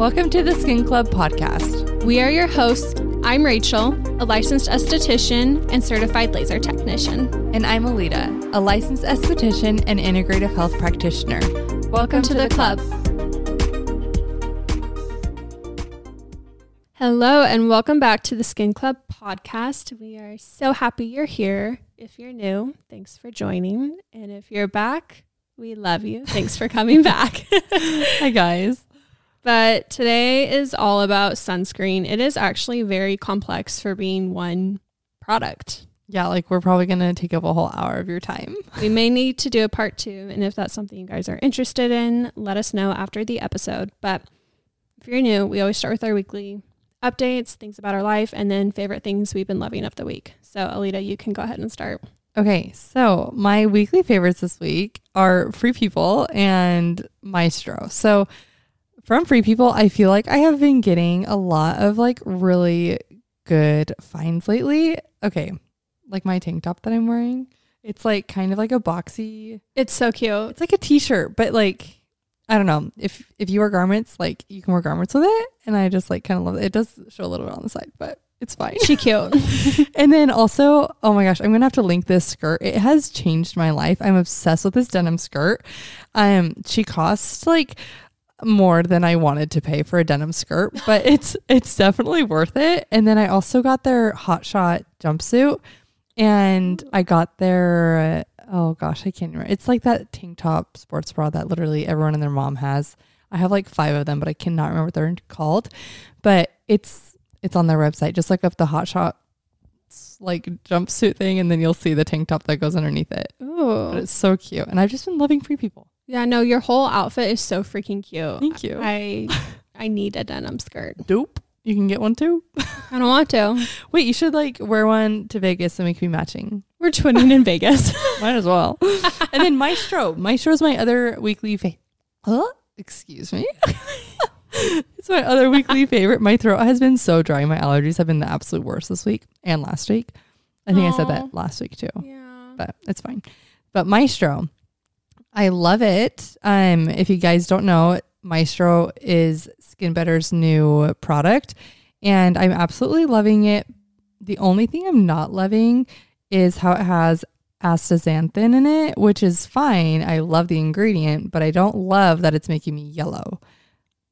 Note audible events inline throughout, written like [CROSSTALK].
Welcome to the Skin Club podcast. We are your hosts. I'm Rachel, a licensed esthetician and certified laser technician. And I'm Alita, a licensed esthetician and integrative health practitioner. Welcome, Welcome to, to, the, the club. Hello, and welcome back to the Skin Club podcast. We are so happy you're here. If you're new, thanks for joining. And if you're back, we love you. Thanks for coming [LAUGHS] back. Hi, guys. But today is all about sunscreen. It is actually very complex for being one product. Yeah, like we're probably going to take up a whole hour of your time. [LAUGHS] We may need to do a part two. And if that's something you guys are interested in, let us know after the episode. But if you're new, we always start with our weekly updates, things about our life, and then favorite things we've been loving of the week. So, Alita, you can go ahead and start. Okay, so my weekly favorites this week are Free People and Maestro. So, from Free People, I feel like I have been getting a lot of like really good finds lately. Okay, like my tank top that I'm wearing. It's like kind of like a boxy. It's so cute. It's like a t-shirt, but like I don't know if if you wear garments, like you can wear garments with it, and I just like kind of love it. It does show a little bit on the side, but it's fine. She cute. [LAUGHS] [LAUGHS] and then also, oh my gosh, I'm gonna have to link this skirt. It has changed my life. I'm obsessed with this denim skirt. Um, she costs like more than I wanted to pay for a denim skirt, but [LAUGHS] it's it's definitely worth it. And then I also got their hot shot jumpsuit and I got their oh gosh, I can't remember. It's like that tank top sports bra that literally everyone and their mom has. I have like five of them, but I cannot remember what they're called. But it's it's on their website. Just look up the hot shot like jumpsuit thing and then you'll see the tank top that goes underneath it. But it's so cute. And I've just been loving free people. Yeah, no, your whole outfit is so freaking cute. Thank you. I [LAUGHS] I need a denim skirt. Dope. You can get one too. I don't want to. [LAUGHS] Wait, you should like wear one to Vegas and we can be matching. We're twinning in Vegas. [LAUGHS] Might as well. and then Maestro. Maestro is my other weekly fa- Huh? Excuse me. it's my other weekly favorite. My throat has been so dry. My allergies have been the absolute worst this week and last week. I think Aww. I said that last week too. Yeah. But it's fine. But Maestro I love it. Um, if you guys don't know, Maestro is Skin Better's new product, and I'm absolutely loving it. The only thing I'm not loving is how it has astaxanthin in it, which is fine. I love the ingredient, but I don't love that it's making me yellow.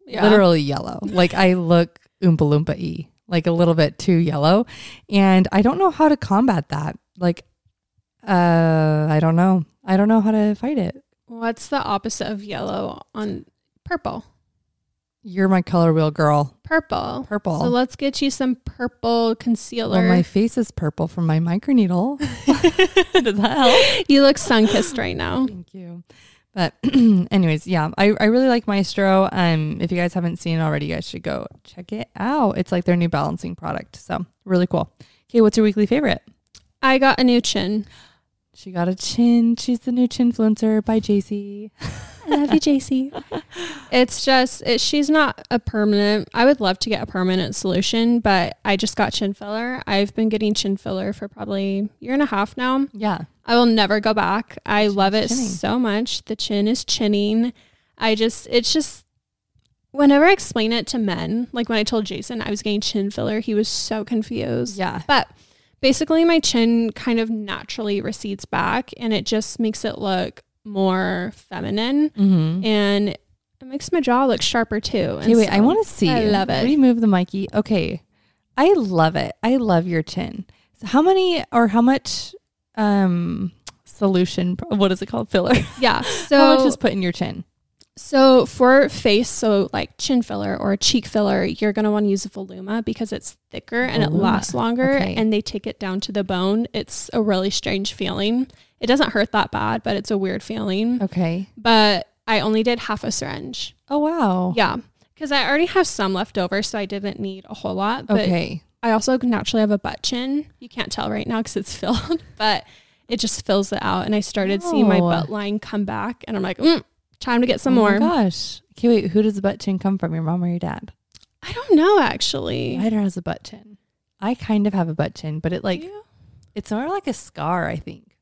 Yeah. Literally yellow. like I look oompa loompa y, like a little bit too yellow. And I don't know how to combat that. Like, uh, I don't know. I don't know how to fight it. What's the opposite of yellow on purple? You're my color wheel girl. Purple. Purple. So let's get you some purple concealer. Well, my face is purple from my microneedle. [LAUGHS] [LAUGHS] Does that help? [LAUGHS] You look sun kissed right now. Thank you. But [CLEARS THROAT] anyways, yeah, I, I really like Maestro. Um, if you guys haven't seen it already, you guys should go check it out. It's like their new balancing product. So really cool. Okay, what's your weekly favorite? I got a new chin. She got a chin. She's the new chin chinfluencer by JC. I love you, JC. [LAUGHS] It's just it, she's not a permanent. I would love to get a permanent solution, but I just got chin filler. I've been getting chin filler for probably a year and a half now. Yeah, I will never go back. I Chin's love it chinning. so much. The chin is chinning. I just it's just whenever I explain it to men, like when I told Jason I was getting chin filler, he was so confused. Yeah, but basically my chin kind of naturally recedes back and it just makes it look more feminine mm-hmm. and it makes my jaw look sharper too. Okay, wait, so I want to see. I love it. Remove the Mikey. Okay. I love it. I love your chin. So how many or how much um solution what is it called filler? Yeah. So [LAUGHS] how much is put in your chin? So for face, so like chin filler or cheek filler, you're gonna want to use a Voluma because it's thicker and it lasts longer, okay. and they take it down to the bone. It's a really strange feeling. It doesn't hurt that bad, but it's a weird feeling. Okay. But I only did half a syringe. Oh wow. Yeah, because I already have some left over, so I didn't need a whole lot. But okay. I also naturally have a butt chin. You can't tell right now because it's [LAUGHS] filled, but it just fills it out. And I started oh. seeing my butt line come back, and I'm like, mm, Time to get some oh more. gosh. Okay, wait. Who does the butt chin come from? Your mom or your dad? I don't know actually. Ryder has a butt chin. I kind of have a butt chin, but it like it's more like a scar. I think.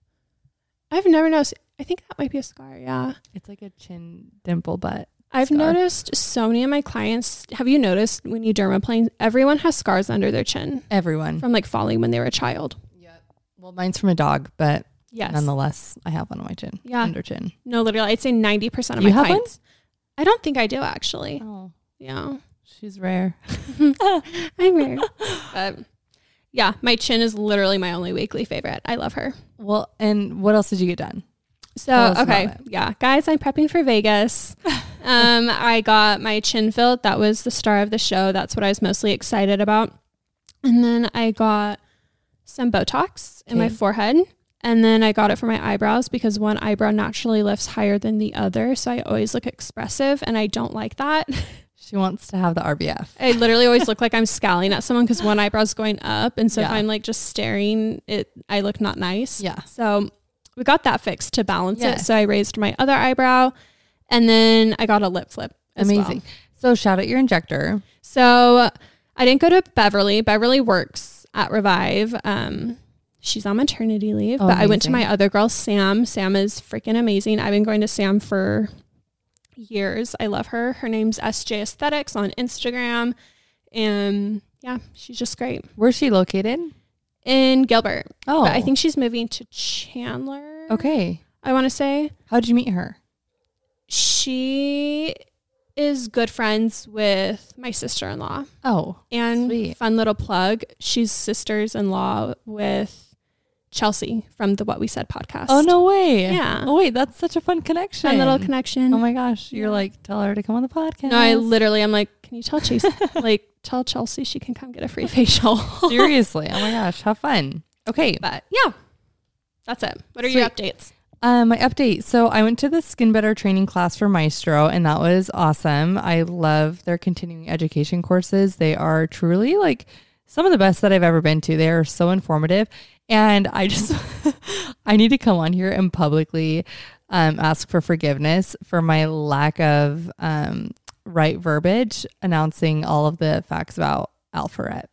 I've never noticed. I think that might be a scar. Yeah. It's like a chin dimple butt. I've scar. noticed so many of my clients. Have you noticed when you dermaplane, everyone has scars under their chin Everyone. from like falling when they were a child? Yep. Well, mine's from a dog, but Yes. nonetheless, I have one on my chin. Yeah. Under chin. No, literally, I'd say 90% of You my have one? I don't think I do actually. Oh, Yeah. she's rare. [LAUGHS] I'm rare. but yeah, my chin is literally my only weekly favorite. I love her. Well, and what else did you get done? So okay, yeah, guys, I'm prepping for Vegas. [LAUGHS] um, I got my chin filled. That was the star of the show. That's what I was mostly excited about. And then I got some Botox in my forehead. And then I got it for my eyebrows because one eyebrow naturally lifts higher than the other. So I always look expressive and I don't like that. [LAUGHS] She wants to have the RBF. I literally always look like [LAUGHS] I'm scowling at someone because one eyebrow's going up. And so if I'm like just staring, it I look not nice. Yeah. So we got that fixed to balance it. Yes. So I raised my other eyebrow and then I got a lip flip. as well. Amazing. So shout out your injector. So I didn't go to Beverly. Beverly works at Revive. Um, she's on maternity leave, Oh, but I went to my other girl, Sam. Sam is freaking amazing. I've been going to Sam for years. I love her. Her name's SJ Aesthetics on Instagram. And yeah, she's just great. Where's she located? In Gilbert. Oh, But I oh. think she's moving to Chandler. Okay. I want to say. How did you meet her? She is good friends with my sister in law. Oh, And Sweet. fun little plug, she's sisters in law with Chelsea from the What We Said podcast. oh no way. Yeah. Oh wait, that's such a fun connection. Fun little connection. Oh my gosh, you're like tell her to come on the podcast. no, I literally, I'm like, can you tell Chelsea, [LAUGHS] like, tell Chelsea she can come get a free facial. [LAUGHS] seriously. Oh my gosh, how fun. Okay, but yeah, that's it. What are your updates? Um, my update. So I went to the Skin Better training class for Maestro, and that was awesome. I love their continuing education courses. They are truly like some of the best that I've ever been to. They are so informative, and I just [LAUGHS] I need to come on here and publicly um, ask for forgiveness for my lack of um, right verbiage announcing all of the facts about Alpharet.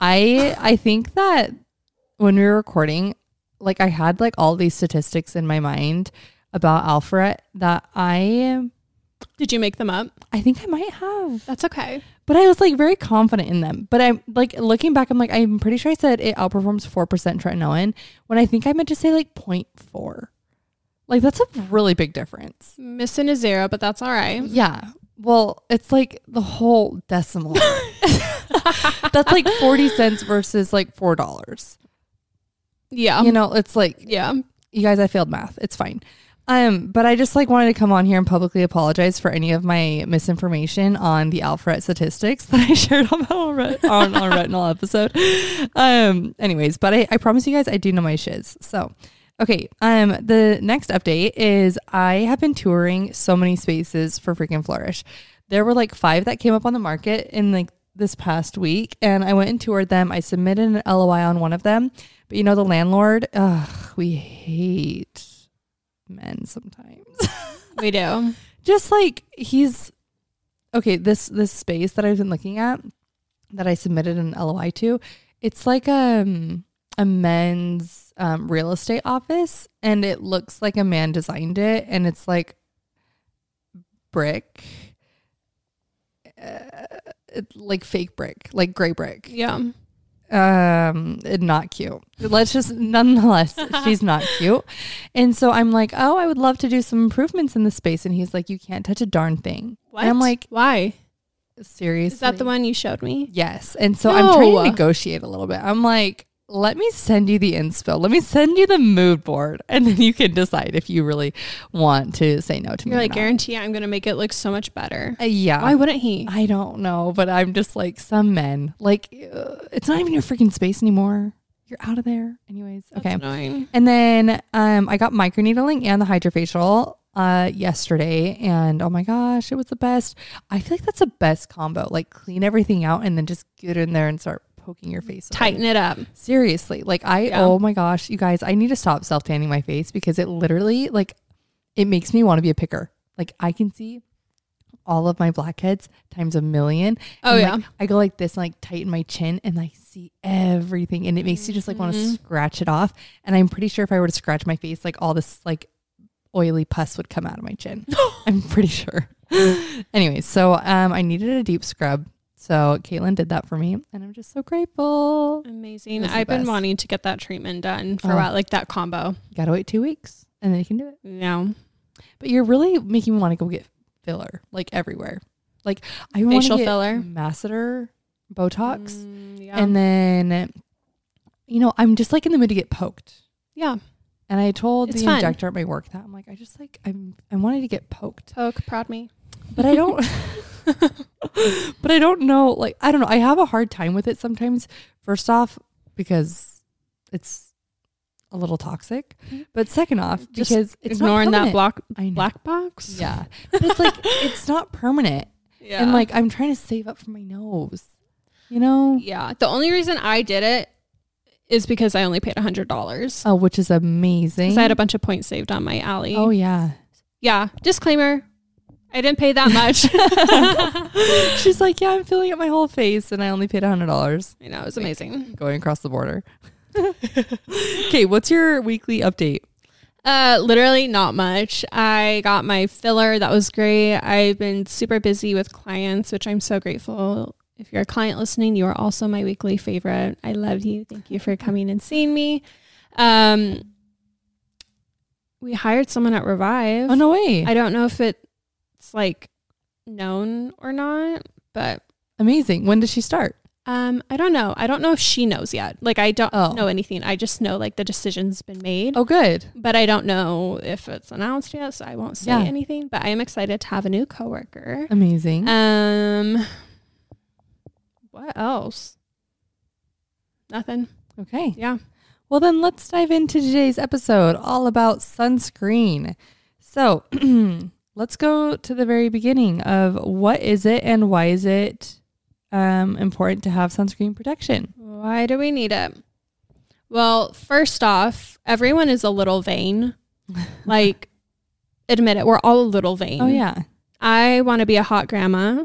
I I think that when we were recording, like I had like all these statistics in my mind about Alpharet that I Did you make them up? I think I might have. That's okay. But I was like very confident in them. But I'm like looking back, I'm like, I'm pretty sure I said it outperforms four percent tretinoin when I think I meant to say like 0.4. Like that's a really big difference. Missing a zero, but that's all right. Yeah. Well, it's like the whole decimal. [LAUGHS] that's like 40 cents versus like four dollars. Yeah. You know, it's like yeah. you guys, I failed math. It's fine. Um, but I just like wanted to come on here and publicly apologize for any of my misinformation on the Alpharet statistics [LAUGHS] that I shared on ret- on our retinal episode. Um, anyways, but I, I promise you guys I do know my shiz. So okay. Um, the next update is I have been touring so many spaces for freaking flourish. There were like five that came up on the market in like this past week and I went and toured them. I submitted an LOI on one of them. But you know the landlord, ugh, we hate men sometimes. We do. [LAUGHS] Just like he's okay, this this space that I've been looking at that I submitted an LOI to, it's like um a men's um, real estate office and it looks like a man designed it and it's like brick uh, it, like fake brick like gray brick Yeah. Um not cute let's just nonetheless [LAUGHS] she's not cute and so i'm like oh i would love to do some improvements in the space and he's like you can't touch a darn thing What? and i'm like why? seriously Is that the one you showed me? yes and so i'm trying No. to negotiate a little bit i'm like let me send you the inspo let me send you the mood board and then you can decide if you really want to say no to me You're or like, guarantee I'm going to make it look so much better. Uh, yeah Why wouldn't he? I don't know, but I'm just like some men. Like uh, it's not even your freaking space anymore. You're out of there, anyways. Okay. And then um, I got microneedling and the hydrofacial uh yesterday, and oh my gosh, it was the best. I feel like that's the best combo. Like clean everything out and then just get in there and start poking your face. away. Tighten it up. Seriously, like I Yeah. oh my gosh, you guys, I need to stop self tanning my face because it literally like it makes me want to be a picker. Like I can see all of my blackheads times a million. Oh, And, yeah. like, I go like this and like tighten my chin and I see everything and it makes you just like want to Mhm. scratch it off. And I'm pretty sure if I were to scratch my face, like all this like oily pus would come out of my chin. [GASPS] I'm pretty sure. [LAUGHS] anyway, so um, I needed a deep scrub. So Caitlin did that for me, and I'm just so grateful. Amazing. I've been wanting to get that treatment done for oh. a while, like that combo. gotta wait two weeks, and then you can do it. Yeah. But you're really making me want to go get filler, like everywhere. Like I want to get filler, masseter, Botox, mm, yeah. and then you know I'm just like in the mood to get poked. Yeah. And I told it's the fun. injector at my work that I'm like, I just like I'm I wanted to get poked. Poke, prod me. But I don't [LAUGHS] but I don't know like I don't know. I have a hard time with it sometimes. First off, because it's a little toxic. Mm-hmm. But second off, just because it's ignoring that block black box. Yeah. But it's like [LAUGHS] it's not permanent. Yeah. And like I'm trying to save up for my nose. You know? Yeah. The only reason I did it is because I only paid a hundred dollars. Oh, which is amazing. I had a bunch of points saved on my Allē. Oh yeah. Yeah. Disclaimer. I didn't pay that much. [LAUGHS] She's like, yeah, I'm filling up my whole face, and I only paid a hundred dollars. You know, it was amazing going across the border. [LAUGHS] okay, what's your weekly update? Uh, literally not much. I got my filler. That was great. I've been super busy with clients, which I'm so grateful if you're a client listening, you are also my weekly favorite. I love you. Thank you for coming and seeing me. Um, we hired someone at Revive. Oh no way! I don't know if it's like known or not, but amazing. When does she start? Um, I don't know. I don't know if she knows yet. Like I don't oh. know anything. I just know like the decision's been made. Oh, good. But I don't know if it's announced yet, so I won't say yeah. anything. But I am excited to have a new coworker. Amazing. Um, what else? Nothing. Okay. Yeah. Well, then let's dive into today's episode all about sunscreen. So [CLEARS THROAT] let's go to the very beginning of what is it and why is it um, important to have sunscreen protection? Why do we need it? Well, first off, everyone is a little vain. [LAUGHS] like, admit it, we're all a little vain. Oh, yeah. I want to be a hot grandma.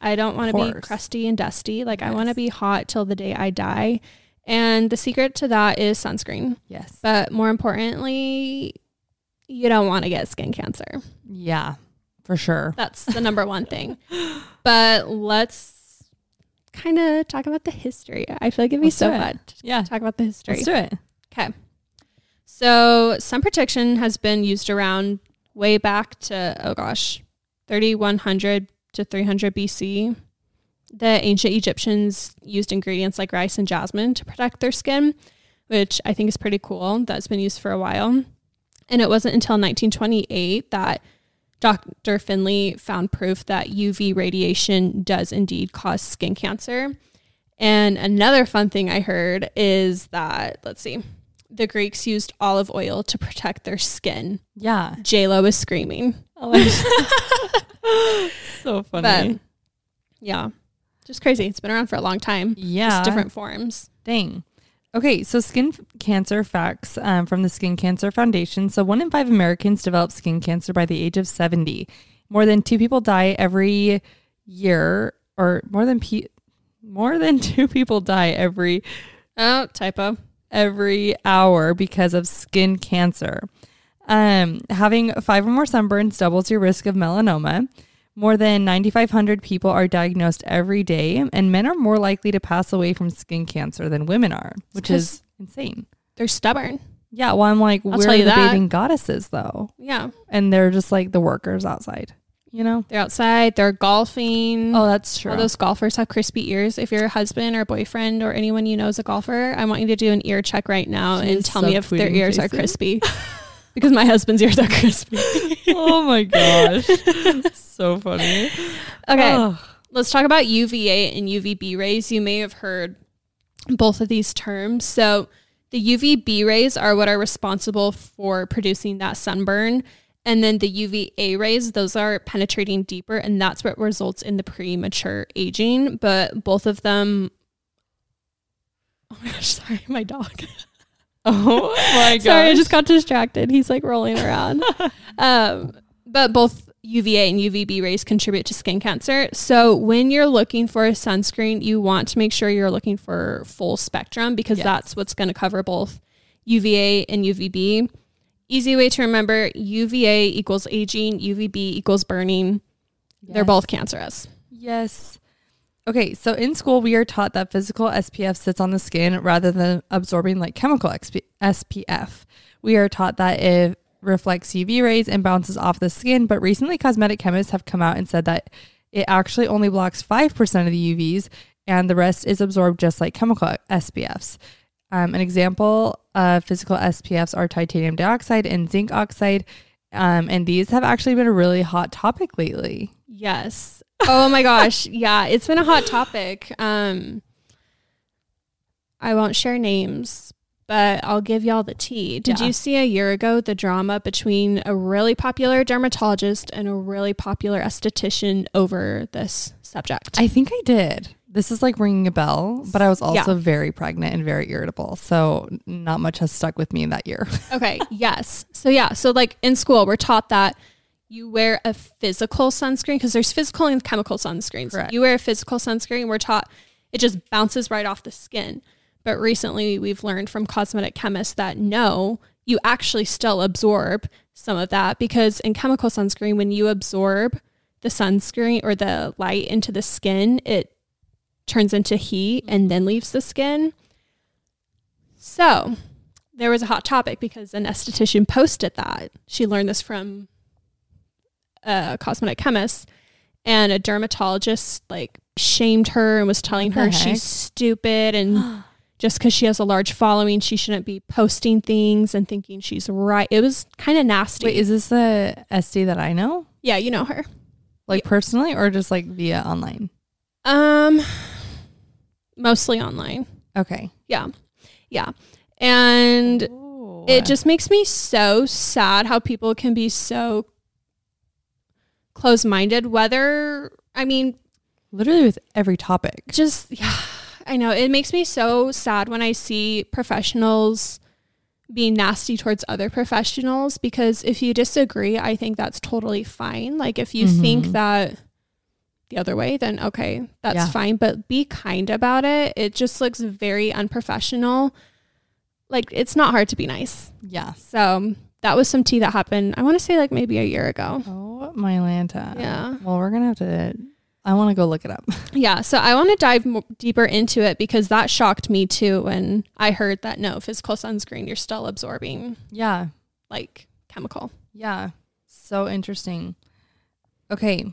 I don't want to be crusty and dusty. Like yes. I want to be hot till the day I die. And the secret to that is sunscreen. Yes. But more importantly, you don't want to get skin cancer. Yeah, for sure. That's the number one thing. But let's kind of talk about the history. I feel like it'd be let's so fun. Yeah. Talk about the history. Let's do it. Okay. So sun protection has been used around way back to, oh gosh, 3100 to 300 BC. The ancient Egyptians used ingredients like rice and jasmine to protect their skin, which I think is pretty cool. That's been used for a while. And it wasn't until 1928 that Dr. Findlay found proof that UV radiation does indeed cause skin cancer. And another fun thing I heard is that, let's see, the Greeks used olive oil to protect their skin. Yeah. JLo is screaming. Oh my [LAUGHS] so funny. But, yeah. Just crazy. It's been around for a long time. Yeah. Just different forms. Dang. Okay, so skin cancer facts um, from the Skin Cancer Foundation. So, one in five Americans develop skin cancer by the age of 70. More than two people die every year, or more than pe- more than [LAUGHS] two people die every oh typo every hour because of skin cancer. Um, having five or more sunburns doubles your risk of melanoma. More than 9,500 people are diagnosed every day, and men are more likely to pass away from skin cancer than women are, which is insane. They're stubborn. Yeah, well, I'm like, I'll we're the that. bathing goddesses, though. Yeah. And they're just like the workers outside, you know? They're outside, they're golfing. Oh, that's true. All those golfers have crispy ears. If your husband or boyfriend or anyone you know is a golfer, I want you to do an ear check right now she and tell me if their ears Jason. are crispy. [LAUGHS] because my husband's ears are [LAUGHS] crispy. oh my gosh. [LAUGHS] so funny. Okay. Let's talk about UVA and UVB rays. You may have heard both of these terms. So, the UVB rays are what are responsible for producing that sunburn. And then the UVA rays, those are penetrating deeper, and that's what results in the premature aging. But both of them, [LAUGHS] oh my gosh, sorry, my dog. [LAUGHS] Oh my god! [LAUGHS] Sorry, I just got distracted. He's like rolling around. [LAUGHS] um, but both UVA and UVB rays contribute to skin cancer. So when you're looking for a sunscreen, you want to make sure you're looking for full spectrum because yes. that's what's going to cover both UVA and UVB. Easy way to remember UVA equals aging, UVB equals burning. Yes. They're both cancerous. Yes. Okay, so in school, we are taught that physical SPF sits on the skin rather than absorbing like chemical SPF. We are taught that it reflects UV rays and bounces off the skin, but recently, cosmetic chemists have come out and said that it actually only blocks 5% of the UVs and the rest is absorbed just like chemical SPFs. Um, an example of physical SPFs are titanium dioxide and zinc oxide. Um, and these have actually been a really hot topic lately. Yes. Oh my gosh. Yeah, it's been a hot topic. Um, I won't share names, but I'll give y'all the tea. Did yeah. you see a year ago the drama between a really popular dermatologist and a really popular esthetician over this subject? I think I did. This is like ringing a bell, but I was also yeah. very pregnant and very irritable. So not much has stuck with me in that year. okay. [LAUGHS] Yes. So yeah. So like in school, we're taught that you wear a physical sunscreen because there's physical and chemical sunscreens. Correct. You wear a physical sunscreen. We're taught it just bounces right off the skin. But recently, we've learned from cosmetic chemists that no, you actually still absorb some of that because in chemical sunscreen, when you absorb the sunscreen or the light into the skin, it turns into heat and mm-hmm. then leaves the skin. So there was a hot topic because an esthetician posted that. She learned this from a cosmetic chemist and a dermatologist like shamed her and was telling her heck? she's stupid and [GASPS] just because she has a large following she shouldn't be posting things and thinking she's right it was kind of nasty wait is this the sd that i know yeah you know her like personally or just like via online um mostly online. Okay. Yeah. Yeah. And Ooh. it just makes me so sad how people can be so close minded, whether, I mean, literally with every topic. Just, yeah, I know. It makes me so sad when I see professionals being nasty towards other professionals because if you disagree, I think that's totally fine. Like, if you mm-hmm. think that, the other way, then okay, that's yeah. fine. But be kind about it. It just looks very unprofessional. Like it's not hard to be nice. Yeah. So that was some tea that happened. I want to say like maybe a year ago. Oh my Lanta. Yeah. Well, we're gonna have to. I want to go look it up. [LAUGHS] yeah. So I want to dive more, deeper into it because that shocked me too when I heard that no physical sunscreen you're still absorbing. Yeah. Like chemical. Yeah. So interesting. Okay.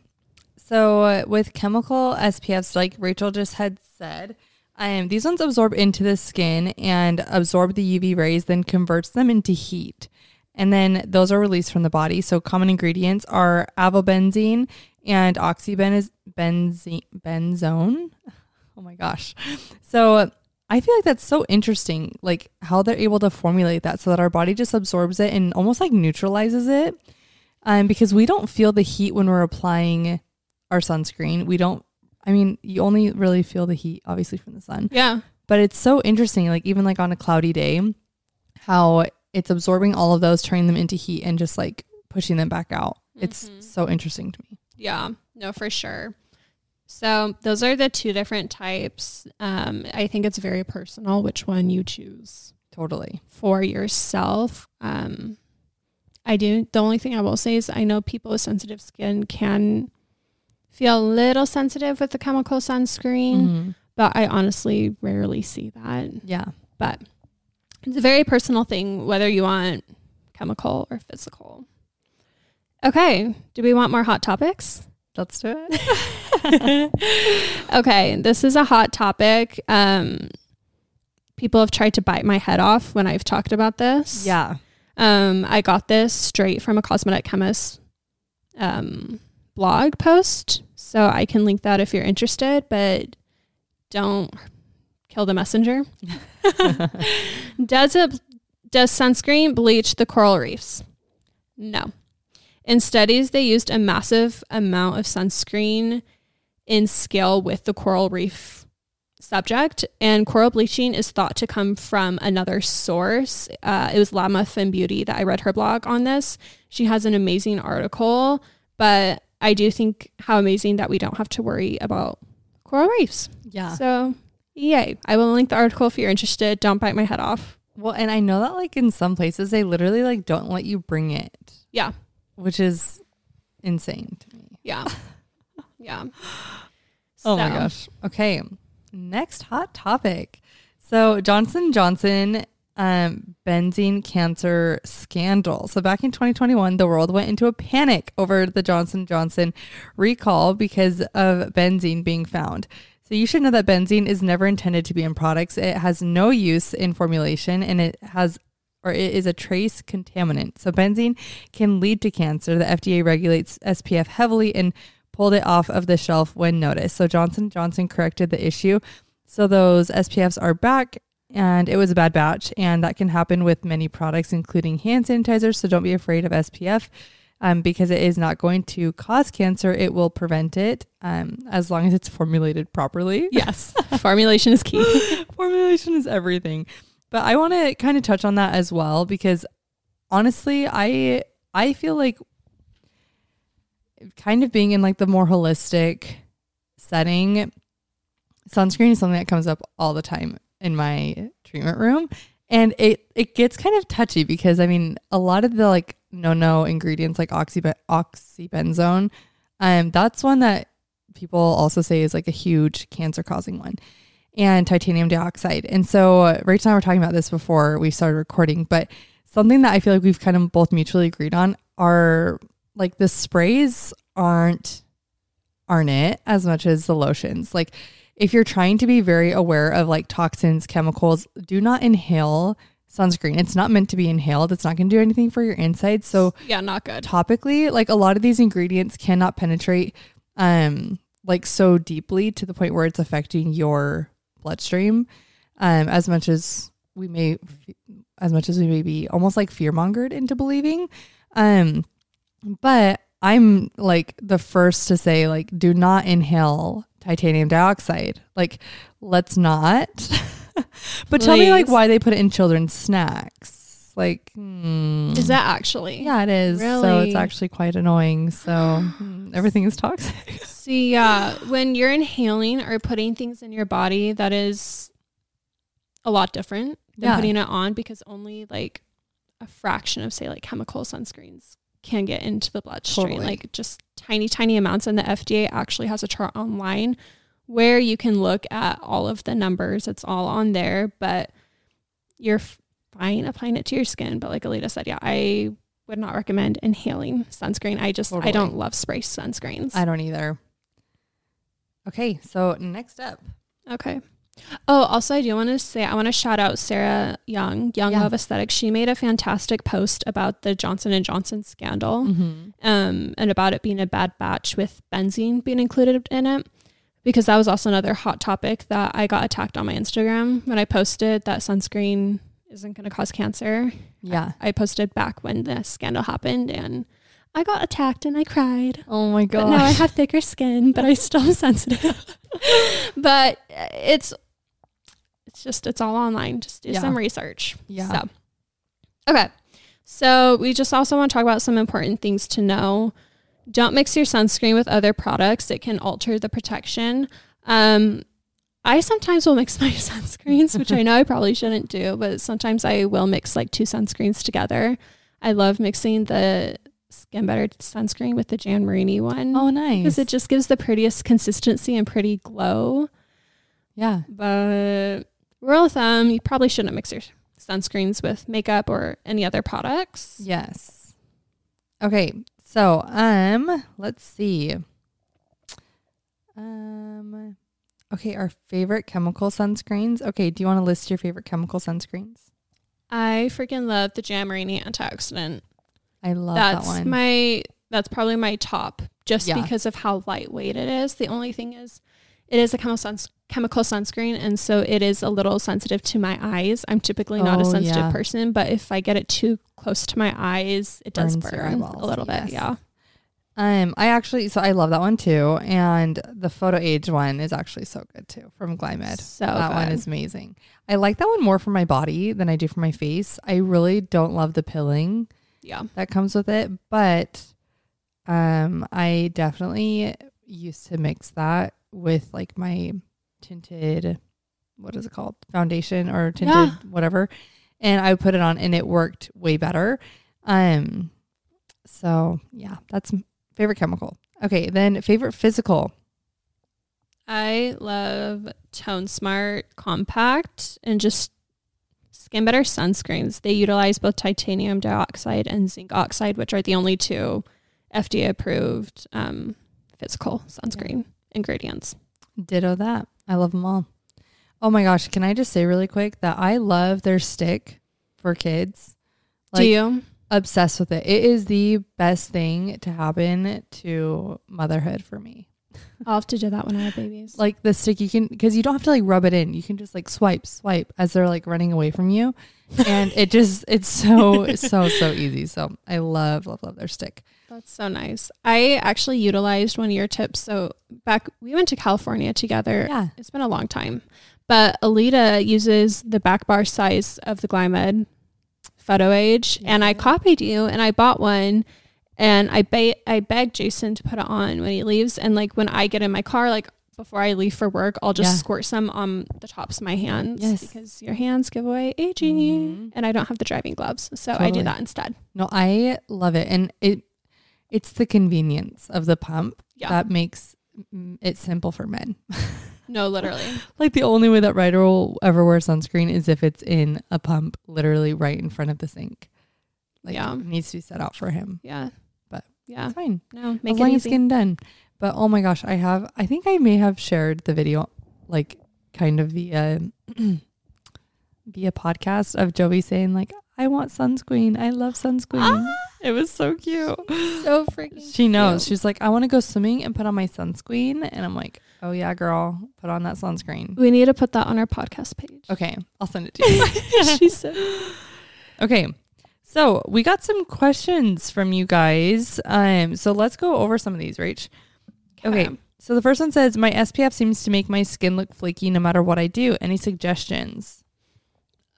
So uh, with chemical SPFs, like Rachel just had said, um, these ones absorb into the skin and absorb the UV rays, then converts them into heat. And then those are released from the body. So common ingredients are avobenzone and oxybenzone. [LAUGHS] Oh my gosh. So I feel like that's so interesting, like how they're able to formulate that so that our body just absorbs it and almost like neutralizes it. Um, because we don't feel the heat when we're applying our sunscreen. We don't, I mean, you only really feel the heat, obviously, from the sun. Yeah. But it's so interesting, like, even like on a cloudy day, how it's absorbing all of those, turning them into heat, and just like pushing them back out. Mm-hmm. It's so interesting to me. Yeah. No, for sure. So those are the two different types. Um, I think it's very personal which one you choose. Totally. For yourself. Um, I do. The only thing I will say is I know people with sensitive skin can feel a little sensitive with the chemical sunscreen, mm-hmm. but I honestly rarely see that. Yeah. But it's a very personal thing whether you want chemical or physical. Okay. Do we want more hot topics? Let's do it. [LAUGHS] okay. This is a hot topic. Um, people have tried to bite my head off when I've talked about this. Yeah. Um, I got this straight from a cosmetic chemist um, blog post. So I can link that if you're interested, but don't kill the messenger. [LAUGHS] does it does sunscreen bleach the coral reefs? No. In studies, they used a massive amount of sunscreen in scale with the coral reef subject, and coral bleaching is thought to come from another source. Uh, it was Lab Muffin Beauty that I read her blog on this. She has an amazing article, but I do think how amazing that we don't have to worry about coral reefs. Yeah. So, yay. I will link the article if you're interested. Don't bite my head off. Well, and I know that like in some places they literally like don't let you bring it. Yeah. Which is insane to me. Yeah. [LAUGHS] Yeah. Oh my gosh. Okay. Next hot topic. So Johnson Johnson um, benzene cancer scandal. So back in 2021, the world went into a panic over the Johnson Johnson recall because of benzene being found. So you should know that benzene is never intended to be in products. It has no use in formulation and it has or it is a trace contaminant. So benzene can lead to cancer. The FDA regulates SPF heavily and pulled it off of the shelf when noticed. So Johnson Johnson corrected the issue. So those SPFs are back and it was a bad batch and that can happen with many products including hand sanitizers. So don't be afraid of SPF. Um, because it is not going to cause cancer. It will prevent it um, as long as it's formulated properly. Yes, [LAUGHS] formulation is key. [LAUGHS] formulation is everything. But I want to kind of touch on that as well because honestly, I I feel like kind of being in like the more holistic setting, sunscreen is something that comes up all the time in my treatment room. And it it gets kind of touchy because I mean a lot of the like no no ingredients like oxybe- oxybenzone, um, that's one that people also say is like a huge cancer causing one and titanium dioxide. And so Rachel and I were talking about this before we started recording, but something that I feel like we've kind of both mutually agreed on are like the sprays aren't aren't it as much as the lotions. Like if you're trying to be very aware of like toxins, chemicals, do not inhale sunscreen. It's not meant to be inhaled. It's not going to do anything for your insides. So yeah, not good. Topically, like a lot of these ingredients cannot penetrate um like so deeply to the point where it's affecting your bloodstream um as much as we may as much as we may be almost like fear mongered into believing. Um but I'm like the first to say like do not inhale titanium dioxide. Like let's not. [LAUGHS] but Please. tell me like why they put it in children's snacks. Like hmm. Is that actually? Yeah, it is. Really? So it's actually quite annoying. So hmm, [SIGHS] everything is toxic. [LAUGHS] See, yeah, uh, when you're inhaling or putting things in your body that is a lot different than yeah. putting it on because only like a fraction of say like chemical sunscreens can get into the bloodstream, totally. like just tiny, tiny amounts. And the FDA actually has a chart online where you can look at all of the numbers. It's all on there, but you're fine applying it to your skin. But like Alita said, yeah, I would not recommend inhaling sunscreen. I just, totally. I don't love spray sunscreens. I don't either. Okay, so next up. Okay. Oh, also, I do want to say I want to shout out Sarah Young, Young yeah. Love Aesthetics. She made a fantastic post about the Johnson and Johnson scandal, mm-hmm. um, and about it being a bad batch with benzene being included in it. Because that was also another hot topic that I got attacked on my Instagram when I posted that sunscreen isn't going to cause cancer. Yeah, I, I posted back when the scandal happened, and I got attacked and I cried. Oh my god! Now I have thicker skin, but I still am sensitive. [LAUGHS] but it's it's just it's all online. Just do yeah. some research. Yeah. So okay. So we just also want to talk about some important things to know. Don't mix your sunscreen with other products. It can alter the protection. Um, I sometimes will mix [LAUGHS] my sunscreens, which I know I probably shouldn't do, but sometimes I will mix like two sunscreens together. I love mixing the Skin Better sunscreen with the Jan Marini one. Oh, nice. Because it just gives the prettiest consistency and pretty glow. Yeah. But rule of thumb, you probably shouldn't mix your sunscreens with makeup or any other products. Yes. Okay. So, um, let's see. Um, okay, our favorite chemical sunscreens. Okay, do you want to list your favorite chemical sunscreens? I freaking love the Jan Marini antioxidant. I love that's that one. my that's probably my top just yeah. because of how lightweight it is. The only thing is it is a chemical, suns- chemical sunscreen and so it is a little sensitive to my eyes. I'm typically not oh, a sensitive yeah. person, but if I get it too close to my eyes, it Burns does burn a little yes. bit. Yeah. Um, I actually so I love that one too, and the photo age one is actually so good too from Glymed. So that good. one is amazing. I like that one more for my body than I do for my face. I really don't love the pilling yeah that comes with it but um i definitely used to mix that with like my tinted what is it called foundation or tinted yeah. whatever and i put it on and it worked way better um so yeah that's Favorite chemical. Okay, then favorite physical. I love Tone Smart Compact and just Skin Better sunscreens. They utilize both titanium dioxide and zinc oxide, which are the only two FDA approved um, physical sunscreen yeah. Ingredients. Ditto that. I love them all. Oh my gosh, can I just say really quick that I love their stick for kids? Like, Do you? Obsessed with it. It is the best thing to happen to motherhood for me. I'll have to do that when I have babies. Like the stick, you can because you don't have to like rub it in. You can just like swipe, swipe as they're like running away from you, and it [LAUGHS] just it's so so so easy. So I love love love their stick. That's so nice. I actually utilized one of your tips. So back we went to California together. Yeah, it's been a long time, but Alita uses the back bar size of the Glymed photo age, yeah. and I copied you and I bought one and I ba- I begged Jason to put it on when he leaves. And like when I get in my car, like before I leave for work, I'll just yeah. squirt some on the tops of my hands yes. because your hands give away aging mm-hmm. and I don't have the driving gloves. So totally. I do that instead. No, I love it. And it it's the convenience of the pump yeah. that makes it simple for men. [LAUGHS] no, literally. like the only way that Ryder will ever wear sunscreen is if it's in a pump literally right in front of the sink. Like yeah. it needs to be set out for him. Yeah. But yeah. It's fine. No, make as it long easy. as getting done. But oh my gosh, I have I think I may have shared the video like kind of via [CLEARS THROAT] via podcast of Joey saying like I want sunscreen. I love sunscreen. Ah, it was so cute. So [LAUGHS] freaking She knows. Cute. She's like, I want to go swimming and put on my sunscreen. And I'm like, oh yeah, girl, put on that sunscreen. We need to put that on our podcast page. Okay. I'll send it to [LAUGHS] you. she said. [LAUGHS] Okay. So we got some questions from you guys. Um, so let's go over some of these, Rach. Okay. okay. So the first one says, My SPF seems to make my skin look flaky no matter what I do. Any suggestions?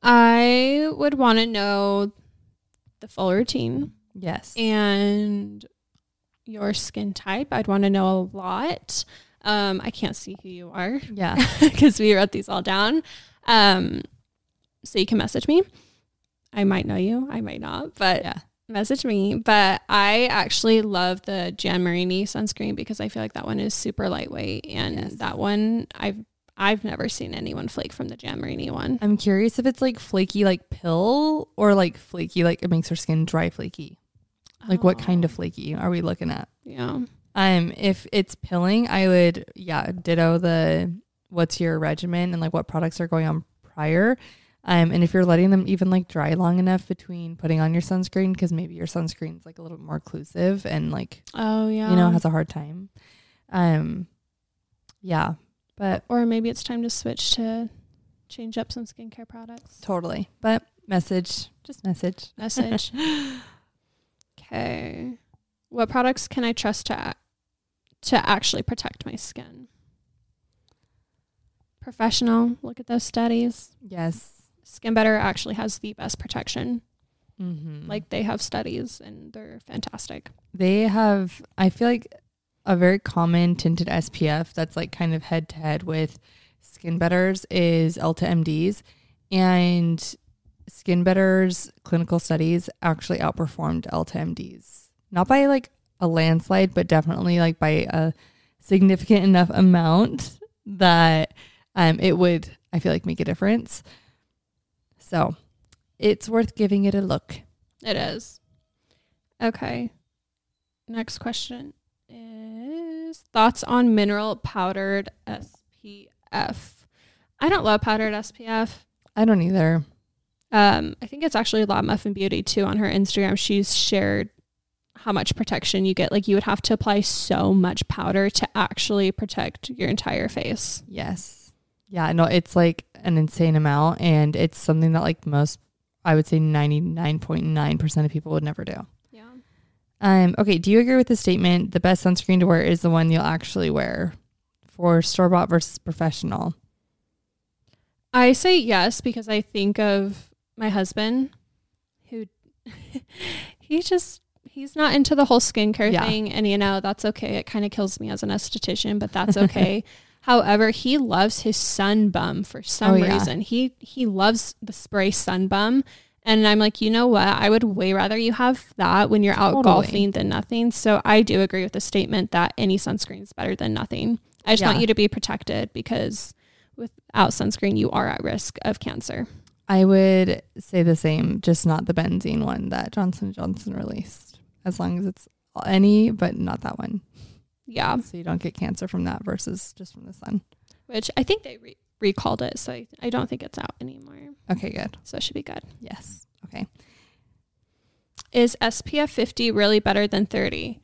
I would want to know the full routine. Yes. And your skin type. I'd want to know a lot. Um, I can't see who you are. Yeah. [LAUGHS] Because we wrote these all down. Um, so you can message me. I might know you, I might not, but yeah. message me. But I actually love the Jan Marini sunscreen because I feel like that one is super lightweight, and yes. that one I've I've never seen anyone flake from the Jan Marini one. I'm curious if it's like flaky like pill or like flaky like it makes her skin dry flaky. Like oh. what kind of oh. flaky are we looking at? Yeah. Um if it's pilling, I would yeah, ditto the what's your regimen and like what products are going on prior. Um, and if you're letting them even like dry long enough between putting on your sunscreen, because maybe your sunscreen's like a little bit more occlusive and like, oh yeah, you know, has a hard time. Um, yeah, but or maybe it's time to switch to change up some skincare products. Totally, but message, just message, message. [LAUGHS] okay, what products can I trust to to actually protect my skin? Professional, look at those studies. Yes. Skin Better actually has the best protection. Mm-hmm. Like they have studies and they're fantastic. They have, I feel like, a very common tinted SPF that's like kind of head to head with Skin Better's is Elta MD's. And Skin Better's clinical studies actually outperformed Elta MD's. Not by like a landslide, but definitely like by a significant enough amount that um, it would, I feel like, make a difference. So it's worth giving it a look. It is. Okay. Next question is thoughts on mineral powdered SPF. I don't love powdered SPF. I don't either. Um, I think it's actually Lab Muffin Beauty too on her Instagram. She's shared how much protection you get. Like you would have to apply so much powder to actually protect your entire face. Yes. Yeah, no, it's like an insane amount and it's something that like most I would say 99.9% of people would never do. Yeah. Um okay, do you agree with the statement the best sunscreen to wear is the one you'll actually wear for store-bought versus professional? I say yes because I think of my husband who [LAUGHS] he just he's not into the whole skincare yeah. thing and you know that's okay. It kind of kills me as an esthetician, but that's okay. [LAUGHS] However, he loves his sun bum for some oh, yeah. reason. He he loves the spray sun bum And I'm like, you know what? I would way rather you have that when you're out totally. golfing than nothing. So I do agree with the statement that any sunscreen is better than nothing. I just yeah. want you to be protected because without sunscreen, you are at risk of cancer. I would say the same, just not the benzene one that Johnson Johnson released. As long as it's any, but not that one. Yeah. So you don't get cancer from that versus just from the sun. Which I think they re- recalled it, so I, I don't think it's out anymore. Okay, good. So it should be good. Yes. Okay. Is SPF 50 really better than 30?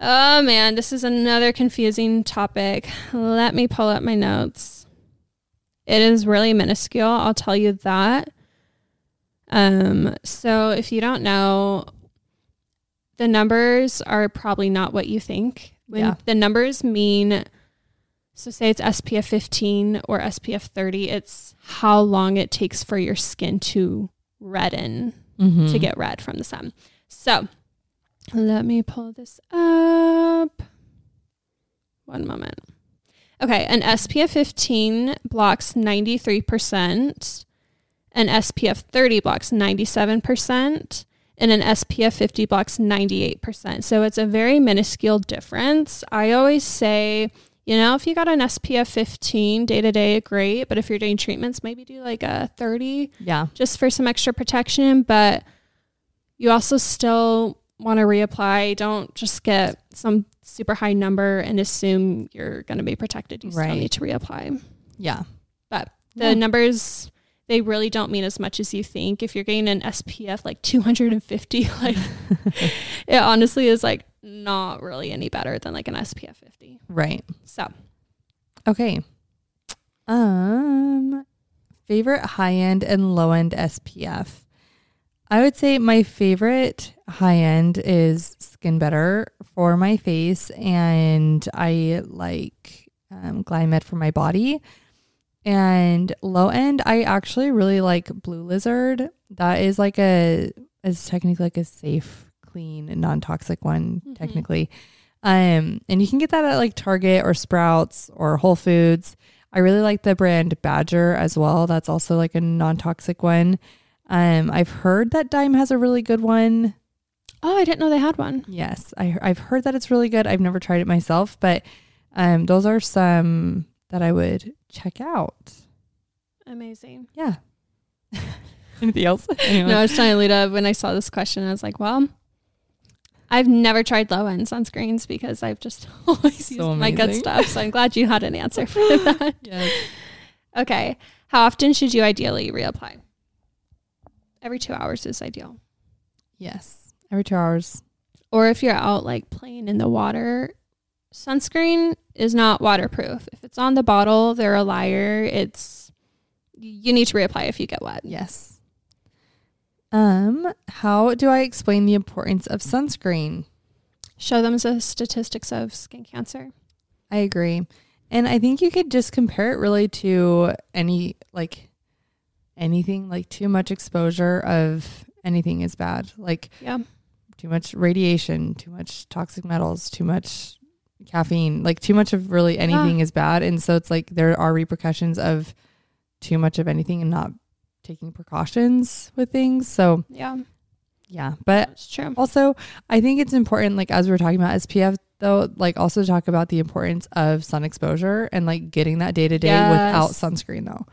Oh man, this is another confusing topic. Let me pull up my notes. It is really minuscule, I'll tell you that. Um, so if you don't know, the numbers are probably not what you think. When yeah. the numbers mean so say it's SPF 15 or SPF 30, it's how long it takes for your skin to redden, mm-hmm. to get red from the sun. So let me pull this up. One moment. Okay, an SPF 15 blocks 93%, an SPF 30 blocks 97%, and an SPF 50 blocks 98%. So it's a very minuscule difference. I always say you know, if you got an SPF 15 day to day, great. But if you're doing treatments, maybe do like a 30. Yeah. Just for some extra protection. But you also still want to reapply. Don't just get some super high number and assume you're going to be protected. You right. still need to reapply. Yeah. But the yeah. numbers, they really don't mean as much as you think. If you're getting an SPF like 250, [LAUGHS] like [LAUGHS] it honestly is like not really any better than like an SPF 50. Right. So, okay. Um favorite high-end and low-end SPF. I would say my favorite high-end is Skin Better for my face and I like um, Glymed for my body. And low end, I actually really like Blue Lizard. That is like a is technically like a safe clean and non-toxic one mm-hmm. technically. Um, and you can get that at like Target or Sprouts or Whole Foods. I really like the brand Badger as well. That's also like a non-toxic one. Um, I've heard that Dime has a really good one. Oh, I didn't know they had one. Yes, I, I've heard that it's really good. I've never tried it myself, but um, those are some that I would check out. Amazing. Yeah. [LAUGHS] Anything else? [LAUGHS] Anyway. No, I was telling Lita when I saw this question, I was like, well, I've never tried low end sunscreens because I've just [LAUGHS] always so used amazing. my good stuff. So I'm glad you had an answer for that. yes. Okay. How often should you ideally reapply? Every two hours is ideal. Yes. Every two hours. Or if you're out like playing in the water, sunscreen is not waterproof. If it's on the bottle, they're a liar. It's you need to reapply if you get wet. Yes. Um, how do I explain the importance of sunscreen? Show them the statistics of skin cancer. I agree. And I think you could just compare it really to any like anything like too much exposure of anything is bad. Like yeah. too much radiation, too much toxic metals, too much caffeine, like too much of really anything yeah. is bad. And so it's like there are repercussions of too much of anything and not taking precautions with things. So yeah, yeah, but That's true. Also, I think it's important, like as we are talking about SPF, though, like also talk about the importance of sun exposure and like getting that day to day without sunscreen, though.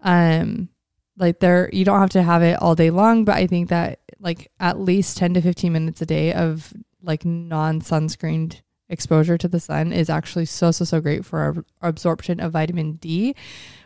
Um, like there, you don't have to have it all day long, but I think that like at least ten to fifteen minutes a day of like non sunscreened exposure to the sun is actually so so so great for our absorption of vitamin D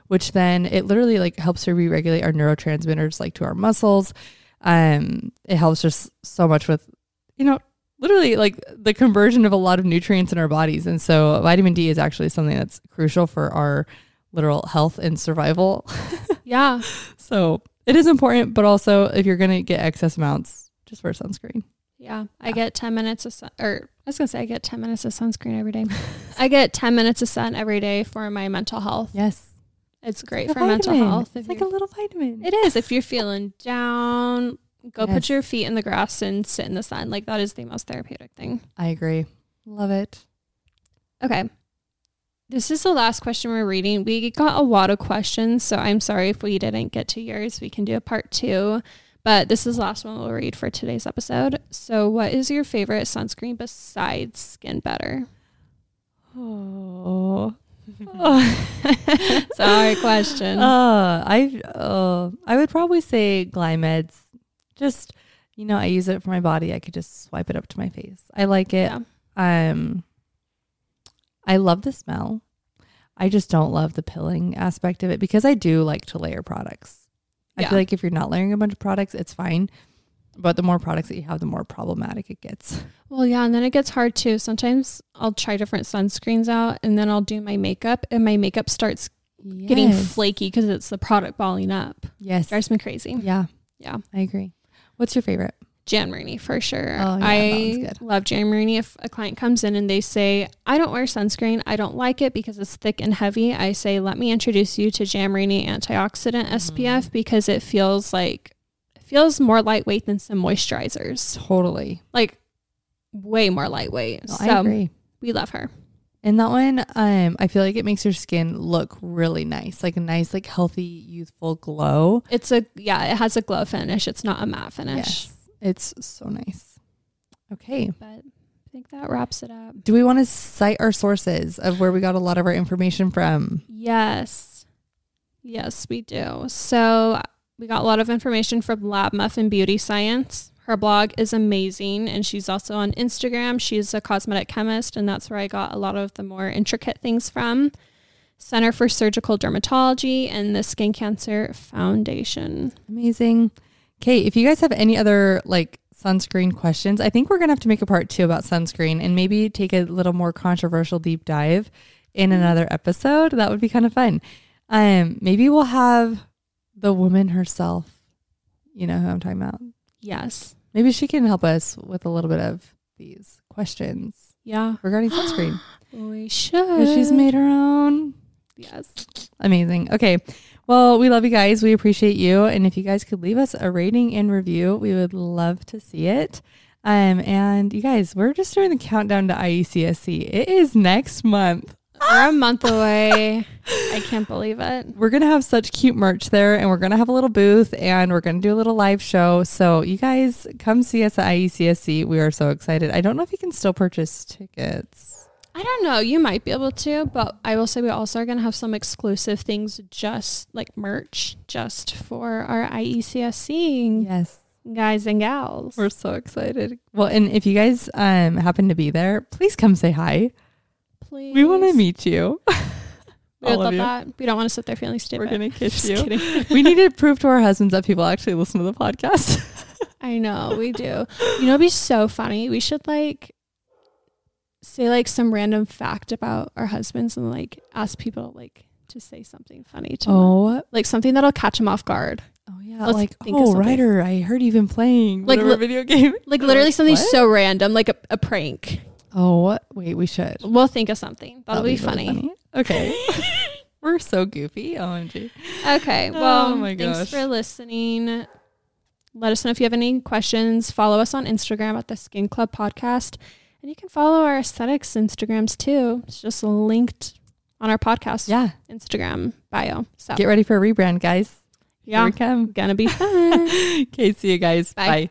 which then it literally like helps to re-regulate our neurotransmitters like to our muscles. Um, it helps just so much with, you know, literally like the conversion of a lot of nutrients in our bodies. And so vitamin D is actually something that's crucial for our literal health and survival. [LAUGHS] yeah. so it is important, but also if you're going to get excess amounts, just wear sunscreen. Yeah, I get 10 minutes of sun, or I was going to say I get 10 minutes of sunscreen every day. [LAUGHS] I get 10 minutes of sun every day for my mental health. Yes. It's great for mental health. It's like a little vitamin. It is. If you're feeling down, go yes. put your feet in the grass and sit in the sun. Like that is the most therapeutic thing. I agree. Love it. Okay. This is the last question we're reading. We got a lot of questions, so I'm sorry if we didn't get to yours. We can do a part two. But this is the last one we'll read for today's episode. So, what is your favorite sunscreen besides Skin Better? Oh. [LAUGHS] Sorry, question. Uh, I uh, I would probably say Glymeds. Just you know, I use it for my body. I could just swipe it up to my face. I like it. Yeah. Um, I love the smell. I just don't love the pilling aspect of it because I do like to layer products. I Yeah. feel like if you're not layering a bunch of products, it's fine. But the more products that you have, the more problematic it gets. Well, yeah, and then it gets hard too. Sometimes I'll try different sunscreens out and then I'll do my makeup and my makeup starts getting flaky because it's the product balling up. Yes. Drives me crazy. Yeah. Yeah. I agree. What's your favorite? Jan Marini for sure. Oh, yeah, I love Jan Marini. If a client comes in and they say, I don't wear sunscreen, I don't like it because it's thick and heavy, I say, let me introduce you to Jan Marini antioxidant Mm-hmm. SPF because it feels like, it feels more lightweight than some moisturizers. Totally. Like way more lightweight. No, so I agree. we love her. And that one, um, I feel like it makes your skin look really nice, like a nice, like healthy, youthful glow. It's a, yeah, it has a glow finish. It's not a matte finish. Yes, it's so nice. Okay, But I think that wraps it up. do we want to cite our sources of where we got a lot of our information from? Yes. Yes, we do. So we got a lot of information from Lab Muffin Beauty Science. Her blog is amazing, and she's also on Instagram. She's a cosmetic chemist, and that's where I got a lot of the more intricate things from. Center for Surgical Dermatology and the Skin Cancer Foundation. Amazing. Okay, if you guys have any other like sunscreen questions, I think we're gonna have to make a part two about sunscreen and maybe take a little more controversial deep dive in another episode. That would be kind of fun. Um, maybe we'll have the woman herself. You know who I'm talking about. Yes. Maybe she can help us with a little bit of these questions Yeah. regarding [GASPS] sunscreen. We should. she's made her own. Yes. Amazing. Okay. Well, we love you guys. We appreciate you. And if you guys could leave us a rating and review, we would love to see it. Um, and you guys, we're just doing the countdown to IECSC. It is next month. We're a month away. I can't believe it. We're gonna have such cute merch there, and we're gonna have a little booth, and we're gonna do a little live show. So you guys come see us at IECSC. We are so excited. I don't know if you can still purchase tickets. I don't know. You might be able to, but I will say we also are going to have some exclusive things, just like merch, just for our IECSC Yes. guys and gals. We're so excited. Well, and if you guys um happen to be there, please come say hi. Please, We want to meet you. [LAUGHS] [LAUGHS] We would love you. that. We don't want to sit there feeling stupid. We're gonna kiss [LAUGHS] you. we need to prove to our husbands that people actually listen to the podcast. I know we do. You know, it'd be so funny. We should like say like some random fact about our husbands and like ask people like to say something funny to them. oh, like something that'll catch them off guard. oh yeah. Let's like, oh. Ryder, I heard you've been playing Like li- video game. [LAUGHS] Like literally [LAUGHS] something "What?" so random, like a, a prank. Oh, wait, we should. We'll think of something. That'll, be, really funny. Okay. [LAUGHS] We're so goofy. OMG. Okay. Well, Oh my thanks for listening. Let us know if you have any questions. Follow us on Instagram at the Skin Club Podcast. And you can follow our aesthetics Instagrams too. It's just linked on our podcast Yeah. Instagram bio. So Get ready for a rebrand, guys. Here yeah, we come. gonna be [LAUGHS] fun. okay. See you guys. Bye. Bye.